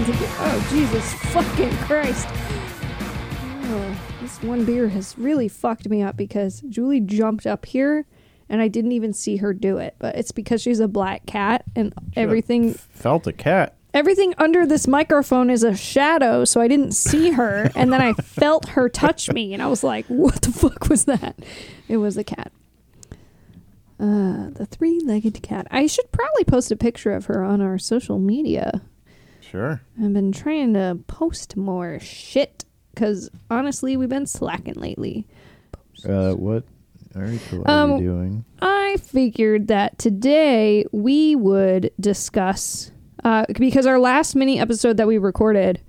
recording here. I didn't think it- oh, Jesus fucking Christ. Oh, this one beer has really fucked me up because Julie jumped up here and I didn't even see her do it. But it's because she's a black cat and everything Felt a cat. everything under this microphone is a shadow, so I didn't see her. And then I felt her touch me, and I was like, "What the fuck was that?" It was a cat. Uh, the three-legged cat. I should probably post a picture of her on our social media. Sure. I've been trying to post more shit because honestly, we've been slacking lately. Uh, what article are Um, you doing? I figured that today we would discuss uh, because our last mini episode that we recorded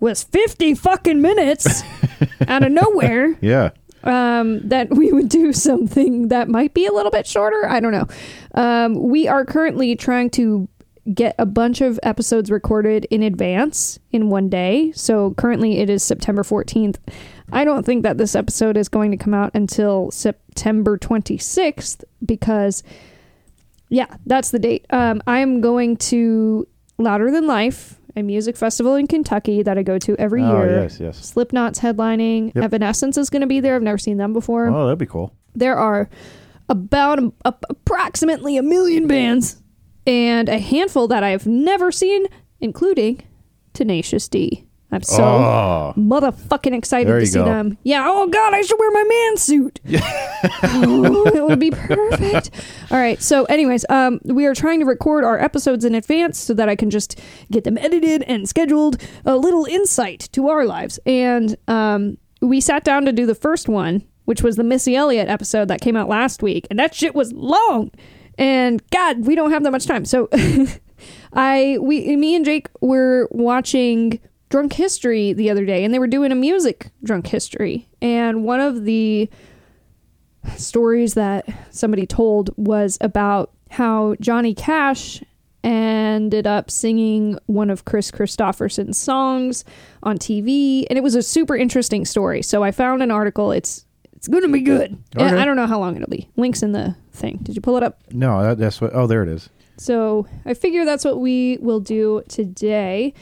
was 50 fucking minutes out of nowhere Yeah. um, that we would do something that might be a little bit shorter. I don't know. Um, we are currently trying to get a bunch of episodes recorded in advance in one day. So currently it is September 14th. I don't think that this episode is going to come out until September 26th because, yeah, that's the date. Um, I'm going to Louder Than Life, a music festival in Kentucky that I go to every oh, year. yes, yes. Slipknot's headlining. Yep. Evanescence is going to be there. I've never seen them before. Oh, that'd be cool. There are about a, a- approximately a million bands and a handful that I've never seen, including Tenacious D. I'm so oh, motherfucking excited to see go. them. Yeah. Oh God, I should wear my man suit. oh, it would be perfect. All right. So, anyways, um, we are trying to record our episodes in advance so that I can just get them edited and scheduled. A little insight to our lives, and um, we sat down to do the first one, which was the Missy Elliott episode that came out last week, and that shit was long. And God, we don't have that much time. So, I we me and Jake were watching Drunk History the other day, and they were doing a music Drunk History, and one of the stories that somebody told was about how Johnny Cash ended up singing one of Kris Kristofferson's songs on TV, and it was a super interesting story. So I found an article. It's it's going to be good. Okay. I don't know how long it'll be. Links in the thing. Did you pull it up? no, that, that's what. Oh, there it is. So I figure that's what we will do today,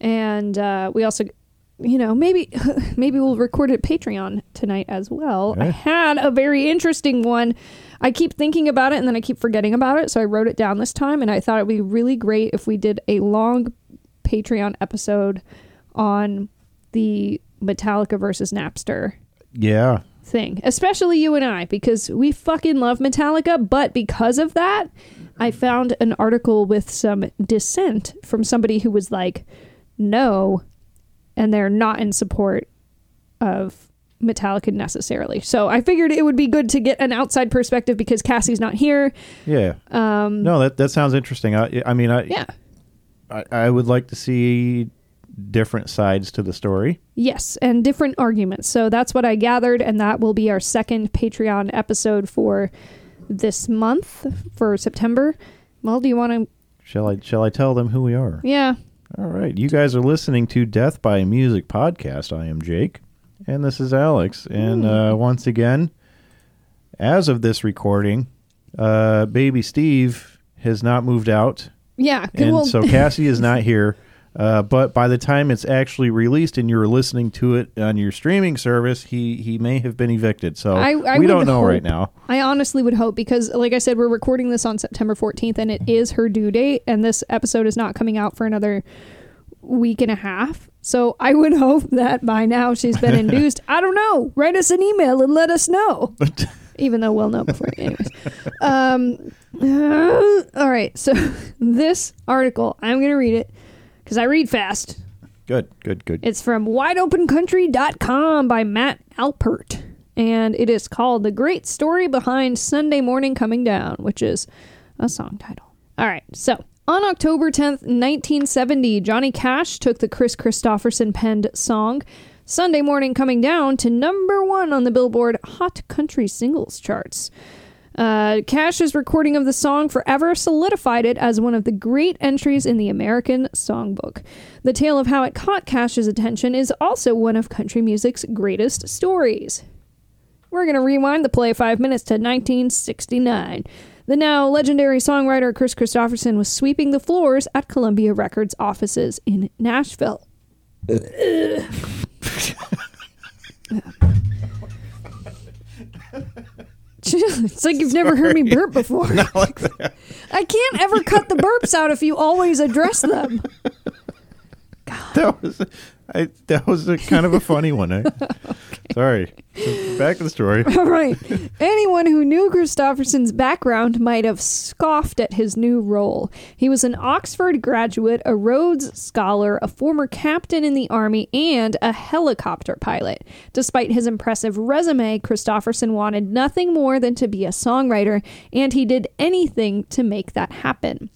and uh, we also, you know, maybe maybe we'll record it Patreon tonight as well. I had a very interesting one. I keep thinking about it and then I keep forgetting about it, so I wrote it down this time, and I thought it would be really great if we did a long Patreon episode on the Metallica versus Napster Yeah. Thing, especially you and I, because we fucking love Metallica. But because of that, I found an article with some dissent from somebody who was like, no, and they're not in support of Metallica necessarily. So I figured it would be good to get an outside perspective because Cassie's not here. Yeah. Um, No, that that sounds interesting. I, I mean, I, yeah. I, I would like to see different sides to the story. Yes, and different arguments. So that's what I gathered, and that will be our second Patreon episode for this month for September. Well, do you want to? Shall I? Shall I tell them who we are? Yeah, All right. You guys are listening to Death by Music podcast. I am Jake, and this is Alex. And uh, once again, as of this recording, uh, baby Steve has not moved out, yeah. and well, so Cassie is not here. Uh, but by the time it's actually released and you're listening to it on your streaming service, he he may have been evicted. So I- I we don't know hope- right now. I honestly would hope because, like I said, we're recording this on September 14th, and it is her due date, and this episode is not coming out for another week and a half. So I would hope that by now she's been induced. I don't know. Write us an email and let us know. Even though we'll know before. Anyways. Um, uh, all right. So this article, I'm going to read it because I read fast. Good, good, good. It's from wideopencountry.com by Matt Alpert. And it is called The Great Story Behind Sunday Morning Coming Down, which is a song title. All right, so on October 10th, 1970, Johnny Cash took the Kris Kristofferson penned song Sunday Morning Coming Down to number one on the Billboard Hot Country Singles charts. Uh, Cash's recording of the song forever solidified it as one of the great entries in the American songbook. The tale of how it caught Cash's attention is also one of country music's greatest stories. We're going to rewind the play five minutes to 1969. The now legendary songwriter Kris Kristofferson was sweeping the floors at Columbia Records offices in Nashville. it's like you've never heard me burp before. Not like that. I can't ever cut the burps out if you always address them. That was I, that was a kind of a funny one. Eh? Sorry. So back to the story. All right. Anyone who knew Kristofferson's background might have scoffed at his new role. He was an Oxford graduate, a Rhodes Scholar, a former captain in the Army, and a helicopter pilot. Despite his impressive resume, Kristofferson wanted nothing more than to be a songwriter, and he did anything to make that happen.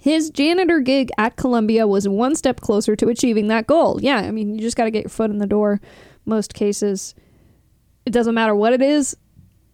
His janitor gig at Columbia was one step closer to achieving that goal. Yeah, I mean, you just got to get your foot in the door. Most cases, it doesn't matter what it is,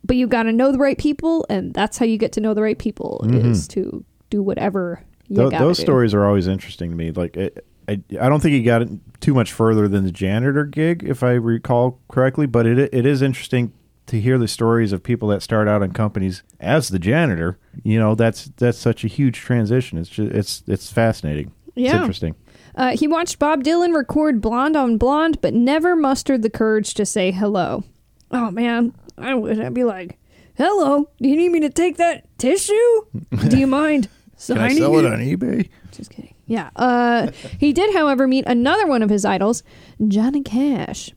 but you got to know the right people, and that's how you get to know the right people mm-hmm. is to do whatever you got. those stories are always interesting to me. Like, it, I, I don't think he got it too much further than the janitor gig, if I recall correctly. But it it is interesting to hear the stories of people that start out in companies as the janitor. You know, that's that's such a huge transition. It's just, it's it's fascinating. It's Yeah. interesting. Uh, he watched Bob Dylan record Blonde on Blonde, but never mustered the courage to say hello. Oh man, I would. I'd be like, "Hello, do you need me to take that tissue? Do you mind Can I sell it it?" on eBay? Just kidding. Yeah. Uh, he did, however, meet another one of his idols, Johnny Cash.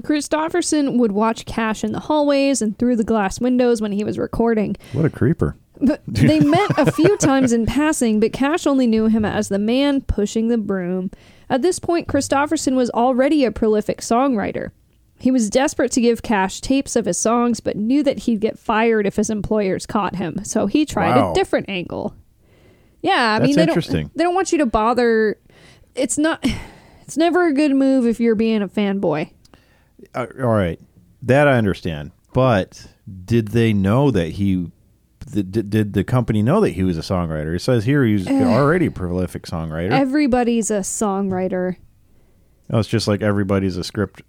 Kristofferson would watch Cash in the hallways and through the glass windows when he was recording. What a creeper! But they met a few times in passing, but Cash only knew him as the man pushing the broom. At this point, Kristofferson was already a prolific songwriter. He was desperate to give Cash tapes of his songs, but knew that he'd get fired if his employers caught him. So he tried Wow. a different angle. Yeah, I That's mean, they don't they don't want you to bother. It's not. It's never a good move if you're being a fanboy. Uh, all right, that I understand. But did they know that he? Did, the company know that he was a songwriter? It says here he's already a prolific songwriter. Everybody's a songwriter. Oh, it's just like everybody's a script.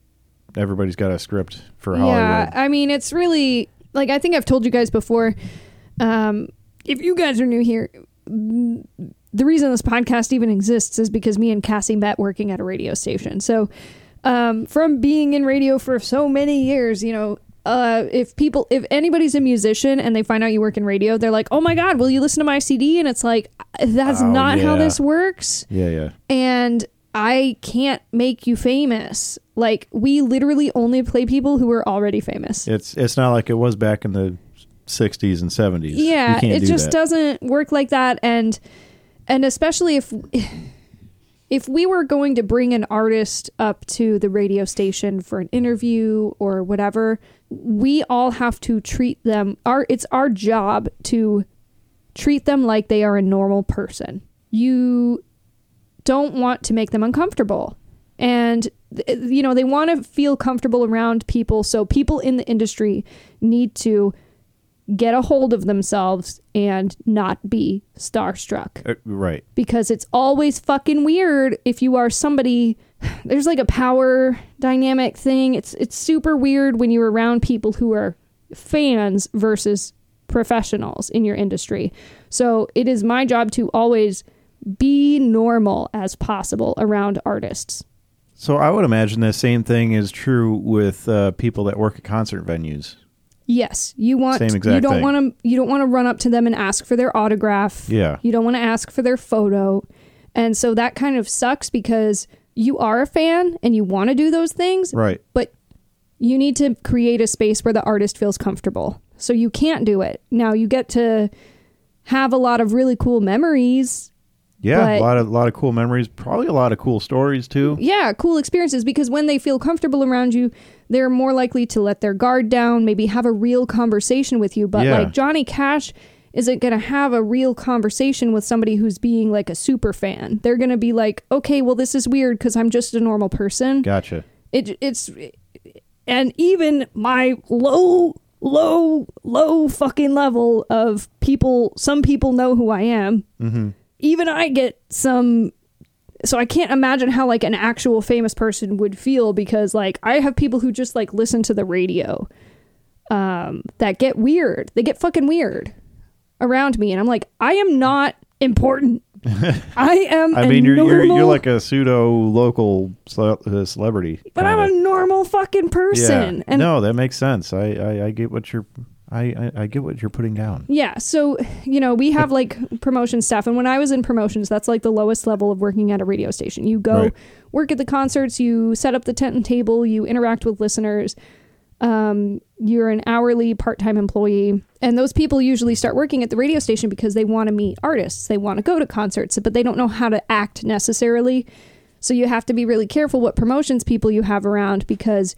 Everybody's got a script for Yeah, I mean, it's really like I think I've told you guys before. Um, if you guys are new here, the reason this podcast even exists is because me and Cassie met working at a radio station. So, um, from being in radio for so many years, you know. Uh, if people, if anybody's a musician and they find out you work in radio, they're like, "Oh my god, will you listen to my CD?" And it's like, "That's Oh, not how this works." yeah, yeah. and I can't make you famous. Like we literally only play people who are already famous. It's it's not like it was back in the '60s and '70s. You Yeah, it do just that. doesn't work like that and and especially if if we were going to bring an artist up to the radio station for an interview or whatever, we all have to treat them our it's our job to treat them like they are a normal person. You don't want to make them uncomfortable. And you know, they want to feel comfortable around people, so people in the industry need to get a hold of themselves and not be starstruck Uh, right. because it's always fucking weird if you are somebody there's like a power dynamic thing it's it's super weird when you're around people who are fans versus professionals in your industry so it is my job to always be normal as possible around artists So I would imagine the same thing is true with uh, people that work at concert venues. Yes you want Same exact you don't thing. want to you don't want to run up to them and ask for their autograph Yeah. You don't want to ask for their photo. And so that kind of sucks because you are a fan and you want to do those things, Right. but you need to create a space where the artist feels comfortable. So you can't do it. Now you get to have a lot of really cool memories. Yeah, But- a lot of lot of cool memories. Probably a lot of cool stories too. Yeah, cool experiences because when they feel comfortable around you, they're more likely to let their guard down, maybe have a real conversation with you. But Yeah. like Johnny Cash isn't going to have a real conversation with somebody who's being like a super fan. They're going to be like, "Okay, well this is weird cuz I'm just a normal person." Gotcha. It it's and even my low low low fucking level of people some people know who I am. Mm-hmm. Even I get some so I can't imagine how like an actual famous person would feel because like I have people who just like listen to the radio um that get weird. They get fucking weird. around me, and I'm like, I am not important. I am. I mean, you're, you're you're like a pseudo local cele- uh, celebrity. but I'm a normal fucking person. Yeah. And no, that makes sense. I, I, I get what you're I, I, I get what you're putting down. Yeah, so you know, we have like promotion staff and when I was in promotions, that's like the lowest level of working at a radio station. You go Right. work at the concerts, you set up the tent and table, you interact with listeners. Um, you're an hourly part-time employee, and those people usually start working at the radio station because they want to meet artists, they want to go to concerts, but they don't know how to act necessarily. So you have to be really careful what promotions people you have around because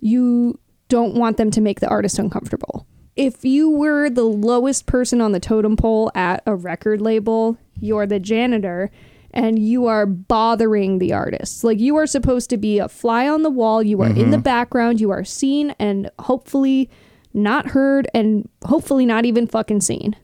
you don't want them to make the artist uncomfortable. If you were the lowest person on the totem pole at a record label, you're the janitor and you are bothering the artists. Like you are supposed to be a fly on the wall, you are in the mm-hmm. background, you are seen and hopefully not heard and hopefully not even fucking seen.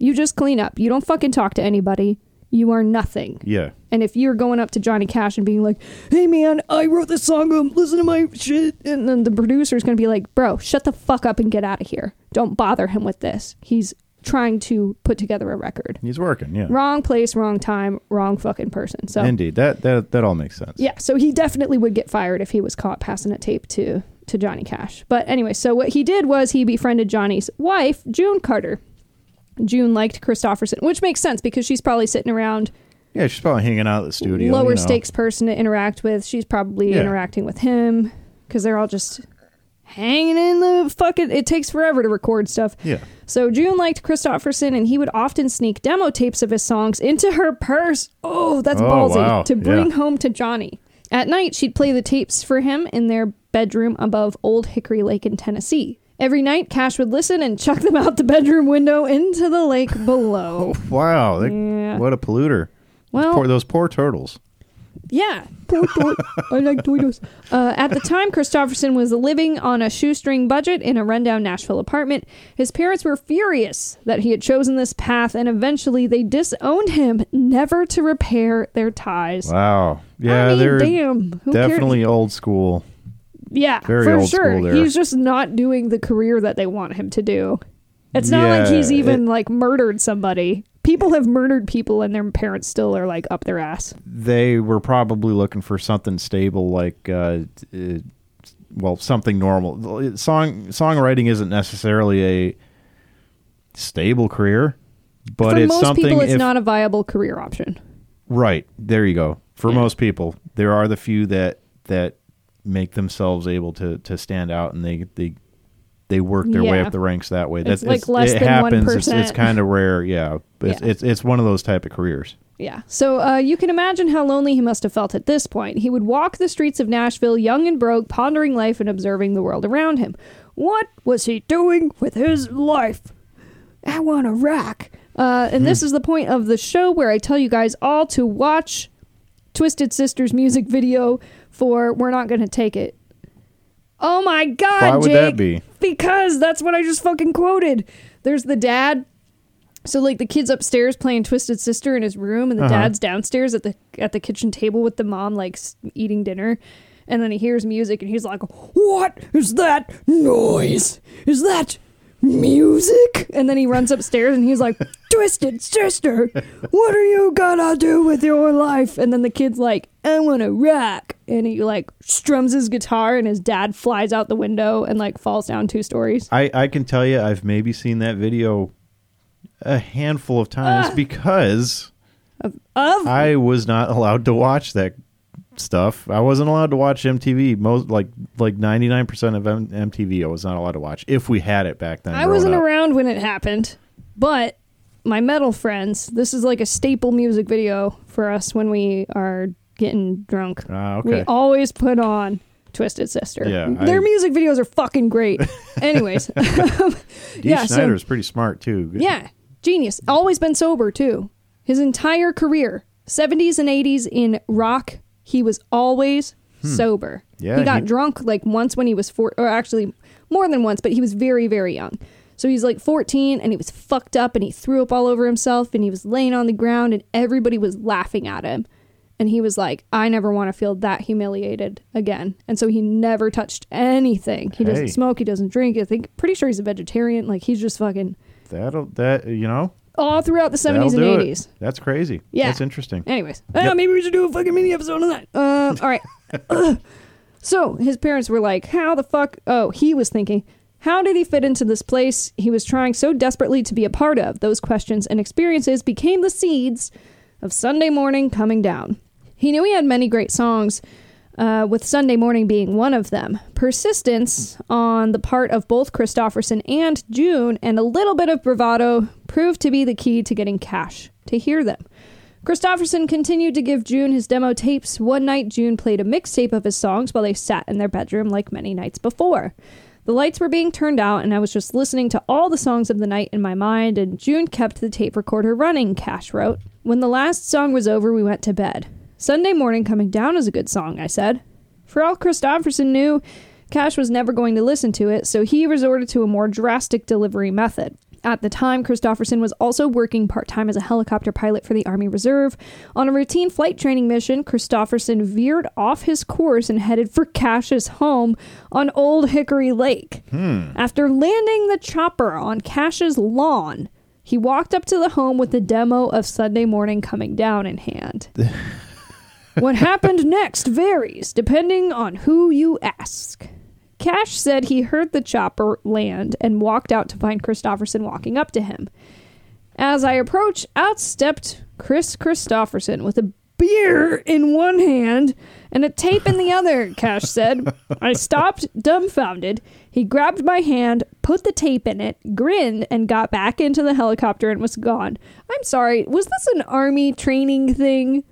You just clean up. You don't fucking talk to anybody. You are nothing. Yeah. And if you're going up to Johnny Cash and being like, "Hey man, I wrote this song. Um, listen to my shit," and then the producer's gonna be like, "Bro, shut the fuck up and get out of here. Don't bother him with this. He's trying to put together a record. He's working. Yeah. Wrong place, wrong time, wrong fucking person." So Indeed. That that that all makes sense. yeah, so he definitely would get fired if he was caught passing a tape to to Johnny Cash. But anyway, so what he did was he befriended Johnny's wife, June Carter. June liked Kristofferson, which makes sense because she's probably sitting around Yeah, she's probably hanging out at the studio. lower you know. stakes person to interact with. She's probably Yeah. interacting with him because they're all just hanging in the fucking. It takes forever to record stuff. Yeah. So June liked Kristofferson, and he would often sneak demo tapes of his songs into her purse. Oh, that's Oh, ballsy wow. to bring Yeah. home to Johnny. At night, she'd play the tapes for him in their bedroom above Old Hickory Lake in Tennessee. Every night, Cash would listen and chuck them out the bedroom window into the lake below. Wow. they- Yeah. What a polluter. Well, Poor, those poor turtles. Yeah, poor. I like Toyos. Uh, at the time, Kristofferson was living on a shoestring budget in a rundown Nashville apartment. His parents were furious that he had chosen this path, and eventually they disowned him, never to repair their ties. Wow. Yeah, I mean, they're damn. Who cares? definitely old school. Yeah, very for sure. He's just not doing the career that they want him to do. It's not like he's even it- like murdered somebody. People have murdered people, and their parents still are like up their ass. They were probably looking for something stable, like, uh, uh, well, something normal. Song songwriting isn't necessarily a stable career, but For it's most something. people, it's if- not a viable career option. Right. There you go. For Yeah. most people, there are the few that that make themselves able to to stand out and they they they work their way up the ranks that way. It's like less it than happens. It's, 1%. it's kind of rare, yeah. It's, Yeah. it's it's one of those type of careers. Yeah. So uh, you can imagine how lonely he must have felt at this point. He would walk the streets of Nashville, young and broke, pondering life and observing the world around him. What was he doing with his life? I want to rock. Uh, and this is the point of the show where I tell you guys all to watch Twisted Sisters music video for "We're Not Gonna Take It." Oh my God, Why would Jake! that be? Because that's what I just fucking quoted. There's the dad. So like the kid's upstairs playing Twisted Sister in his room, and the Uh-huh. dad's downstairs at the at the kitchen table with the mom like s- eating dinner. And then he hears music, and he's like, "What is that noise? Is that music?" And then he runs upstairs, and he's like, "Twisted Sister, what are you gonna do with your life?" And then the kid's like, "I want to rock," and he like strums his guitar, and his dad flies out the window and like falls down two stories. I I can tell you, I've maybe seen that video a handful of times Ah. because Of I was not allowed to watch that stuff. I wasn't allowed to watch MTV. Most like like ninety nine percent of M- MTV, I was not allowed to watch if we had it back then. I wasn't up. around when it happened, but my metal friends, this is like a staple music video for us when we are getting drunk. Ah, We always put on Twisted Sister. Yeah, Their I- music videos are fucking great. Anyways, Dee yeah, so- Snider's pretty smart too. Good- yeah, genius. Always been sober too. His entire career, 70s and 80s in rock, he was always sober. Hmm. Yeah, he got he- drunk like once when he was four, or actually more than once, but he was very, very young. So he's like 14 and he was fucked up and he threw up all over himself and he was laying on the ground and everybody was laughing at him. And he was like, I never want to feel that humiliated again. And so he never touched anything. He doesn't smoke, he doesn't drink. I think pretty sure he's a vegetarian. Like he's just fucking That'll that you know all throughout the 70s that'll and do it. 80s. That's crazy. Yeah. that's interesting. Anyways, uh, Yep. maybe we should do a fucking mini episode on that. Uh, all right. so his parents were like, "How the fuck?" Oh, he was thinking, "How did he fit into this place he was trying so desperately to be a part of?" Those questions and experiences became the seeds of Sunday morning coming down. He knew he had many great songs. Uh, with Sunday morning being one of them. Persistence on the part of both Kristofferson and June, and a little bit of bravado proved to be the key to getting Cash to hear them. Kristofferson continued to give June his demo tapes. One night, June played a mixtape of his songs while they sat in their bedroom like many nights before. The lights were being turned out, and I was just listening to all the songs of the night in my mind, and June kept the tape recorder running, Cash wrote. When the last song was over, we went to bed. Sunday morning coming down is a good song, I said. For all Kristofferson knew, Cash was never going to listen to it, so he resorted to a more drastic delivery method. At the time, Kristofferson was also working part time as a helicopter pilot for the Army Reserve. On a routine flight training mission, Kristofferson veered off his course and headed for Cash's home on Old Hickory Lake. Hmm. After landing the chopper on Cash's lawn, he walked up to the home with the demo of Sunday Morning Coming Down in hand. what happened next varies depending on who you ask. Cash said he heard the chopper land and walked out to find Kristofferson walking up to him. As I approached, out stepped Kris Kristofferson with a beer in one hand and a tape in the other, Cash said. I stopped, dumbfounded. He grabbed my hand, put the tape in it, grinned, and got back into the helicopter and was gone. I'm sorry, was this an army training thing?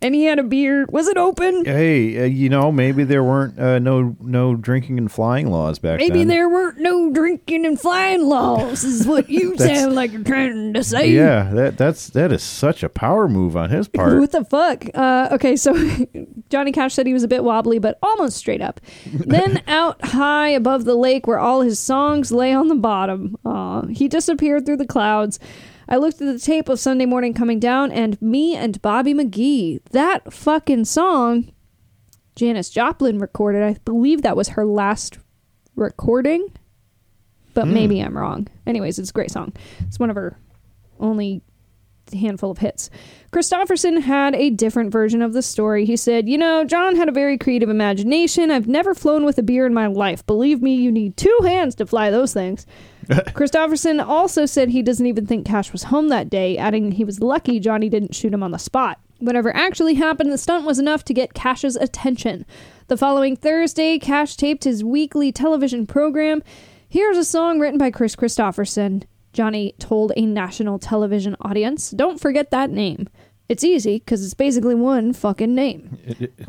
And he had a beer. Was it open? Hey, uh, you know, maybe there weren't uh, no no drinking and flying laws back Maybe then. Maybe there weren't no drinking and flying laws, is what you sound like you're trying to say. Yeah, that that's that is such a power move on his part. What the fuck? Uh, okay, so Johnny Cash said he was a bit wobbly, but almost straight up. then out high above the lake where all his songs lay on the bottom, he disappeared through the clouds. I looked at the tape of Sunday Morning Coming Down, and me and Bobby McGee, that fucking song, Janis Joplin recorded. I believe that was her last recording, but hmm. maybe I'm wrong. Anyways, it's a great song. It's one of her only handful of hits. Kristofferson had a different version of the story. He said, You know, John had a very creative imagination. I've never flown with a beer in my life. Believe me, you need two hands to fly those things. Kristofferson also said he doesn't even think Cash was home that day, adding he was lucky Johnny didn't shoot him on the spot. Whatever actually happened, the stunt was enough to get Cash's attention. The following Thursday, Cash taped his weekly television program. Here's a song written by Kris Kristofferson. Johnny told a national television audience, Don't forget that name. It's easy because it's basically one fucking name.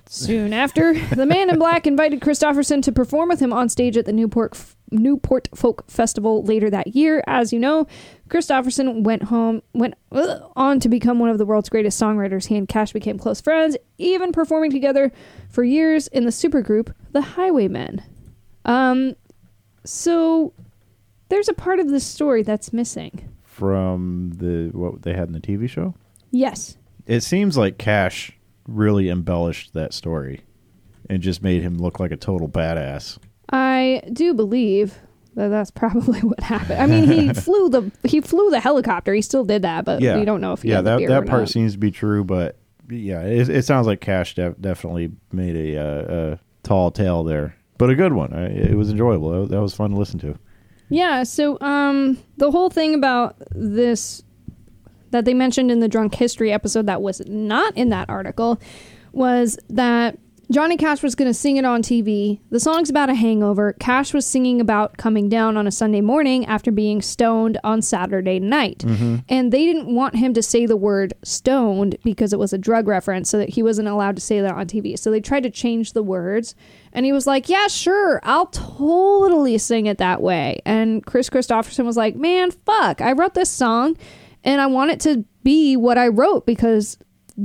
Soon after, the Man in Black invited Kristofferson to perform with him on stage at the Newport Newport Folk Festival later that year. As you know, Kristofferson went home went ugh, on to become one of the world's greatest songwriters. He and Cash became close friends, even performing together for years in the supergroup The Highwaymen. Um, so there's a part of this story that's missing. from the what they had in the TV show. Yes. It seems like Cash really embellished that story and just made him look like a total badass. I do believe that that's probably what happened. I mean, he flew the he flew the helicopter. He still did that, but Yeah, we don't know if he yeah, the that that part not. seems to be true, but yeah, it, it sounds like Cash def- definitely made a, uh, a tall tale there, but a good one. I, it was enjoyable. That was fun to listen to. Yeah, so um the whole thing about this that they mentioned in the drunk history episode that was not in that article was that Johnny Cash was going to sing it on TV. The song's about a hangover. Cash was singing about coming down on a Sunday morning after being stoned on Saturday night. Mm-hmm. And they didn't want him to say the word stoned because it was a drug reference, so that he wasn't allowed to say that on TV. So they tried to change the words. And he was like, Yeah, sure, I'll totally sing it that way. And Kris Kristofferson was like, Man, fuck, I wrote this song and I want it to be what I wrote because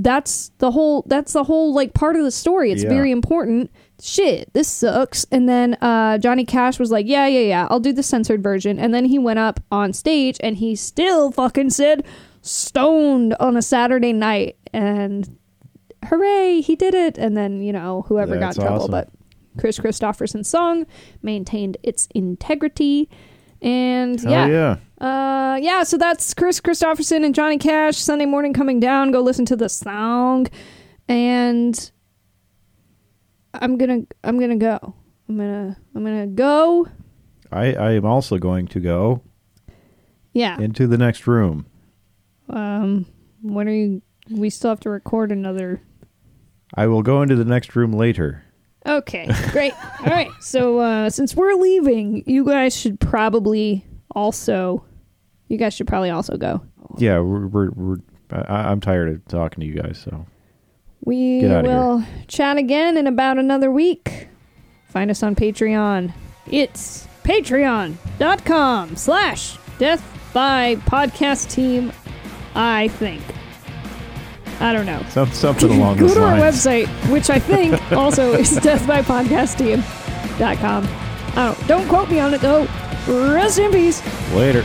that's the whole that's the whole like part of the story. It's Yeah. very important. Shit, this sucks. And then uh Johnny Cash was like, "Yeah, yeah, yeah, I'll do the censored version." And then he went up on stage and he still fucking said stoned on a Saturday night and hooray, he did it. And then, you know, whoever got in trouble, awesome. but Kris Kristofferson's song maintained its integrity And Hell yeah. yeah. Uh, yeah, so that's Kris Kristofferson and Johnny Cash. Sunday morning coming down. Go listen to the song, and I'm gonna I'm gonna go. I'm gonna I'm gonna go. I, I am also going to go Yeah. into the next room. Um, when are you? We still have to record another. I will go into the next room later. Okay, great. All right. So uh, since we're leaving, you guys should probably also. You guys should probably also go. Yeah, we're, we're, we're I, I'm tired of talking to you guys. So We Get will chat again in about another week. Find us on Patreon. It's patreon.com slash death by podcast team, I think. I don't know. some, something along the stuff. Go to our website, which I think also is deathbypodcastteam.com. I don't, don't quote me on it though. Rest in peace. Later.